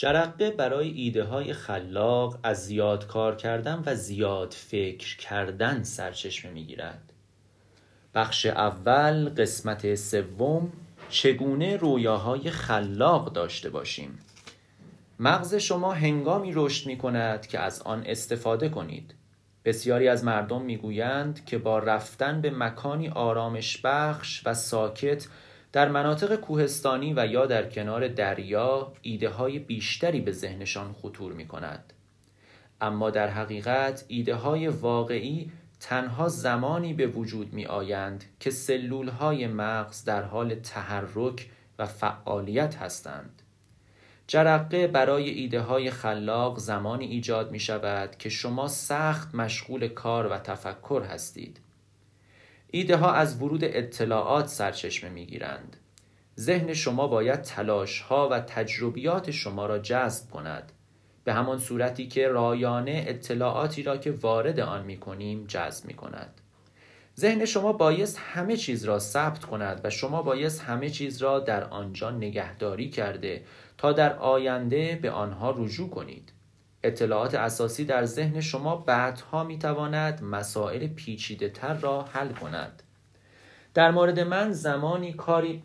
جرقه برای ایده های خلاق از زیاد کار کردن و زیاد فکر کردن سرچشمه می‌گیرد. بخش اول قسمت سوم چگونه رویاهای خلاق داشته باشیم؟ مغز شما هنگامی رشد می کند که از آن استفاده کنید. بسیاری از مردم می‌گویند که با رفتن به مکانی آرامش بخش و ساکت در مناطق کوهستانی و یا در کنار دریا ایده های بیشتری به ذهنشان خطور می کند. اما در حقیقت ایده های واقعی تنها زمانی به وجود می آیند که سلول های مغز در حال تحرک و فعالیت هستند. جرقه برای ایده های خلاق زمانی ایجاد می شود که شما سخت مشغول کار و تفکر هستید. ایده ها از ورود اطلاعات سرچشمه می گیرند. ذهن شما باید تلاش ها و تجربیات شما را جذب کند. به همان صورتی که رایانه اطلاعاتی را که وارد آن می کنیم جذب می کند. ذهن شما بایست همه چیز را ثبت کند و شما بایست همه چیز را در آنجا نگهداری کرده تا در آینده به آنها رجوع کنید. اطلاعات اساسی در ذهن شما بعدها می تواند مسائل پیچیده تر را حل کند. در مورد من زمانی کاری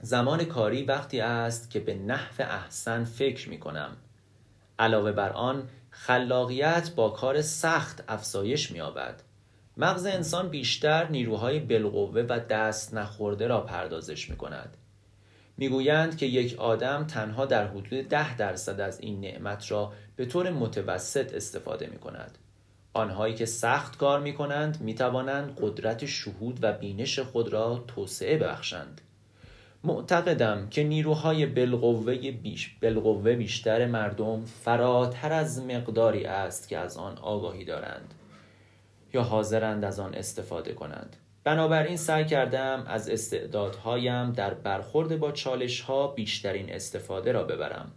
زمان کاری وقتی است که به نحو احسن فکر می کنم. علاوه بر آن خلاقیت با کار سخت افزایش می آبد. مغز انسان بیشتر نیروهای بالقوه و دست نخورده را پردازش می کند. می‌گویند که یک آدم تنها در حدود ده درصد از این نعمت را به طور متوسط استفاده می کند. آنهایی که سخت کار می کنند می توانند قدرت شهود و بینش خود را توسعه بخشند. معتقدم که نیروهای بالقوه بیش بالقوه بیشتر مردم فراتر از مقداری است که از آن آگاهی دارند یا حاضرند از آن استفاده کنند. بنابراین سعی کردم از استعدادهایم در برخورد با چالش ها بیشترین استفاده را ببرم.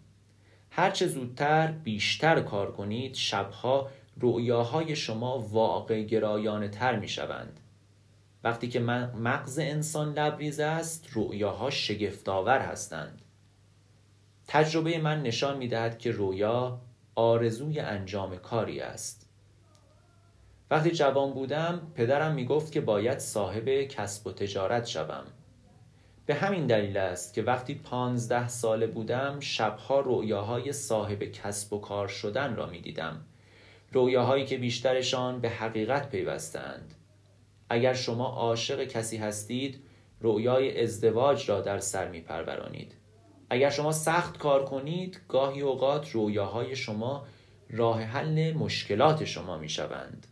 هرچه زودتر بیشتر کار کنید شبها رؤیاهای شما واقع گرایانه تر می شوند. وقتی که مغز انسان لبریز است رؤیاها شگفتآور هستند. تجربه من نشان می دهد که رویا آرزوی انجام کاری است. وقتی جوان بودم پدرم می گفت که باید صاحب کسب و تجارت شوم. به همین دلیل است که وقتی پانزده ساله بودم شبها رویاهای صاحب کسب و کار شدن را می دیدم. رویاهایی که بیشترشان به حقیقت پیوستند. اگر شما عاشق کسی هستید رویای ازدواج را در سر می پرورانید. اگر شما سخت کار کنید گاهی اوقات رویاهای شما راه حل مشکلات شما می شوند.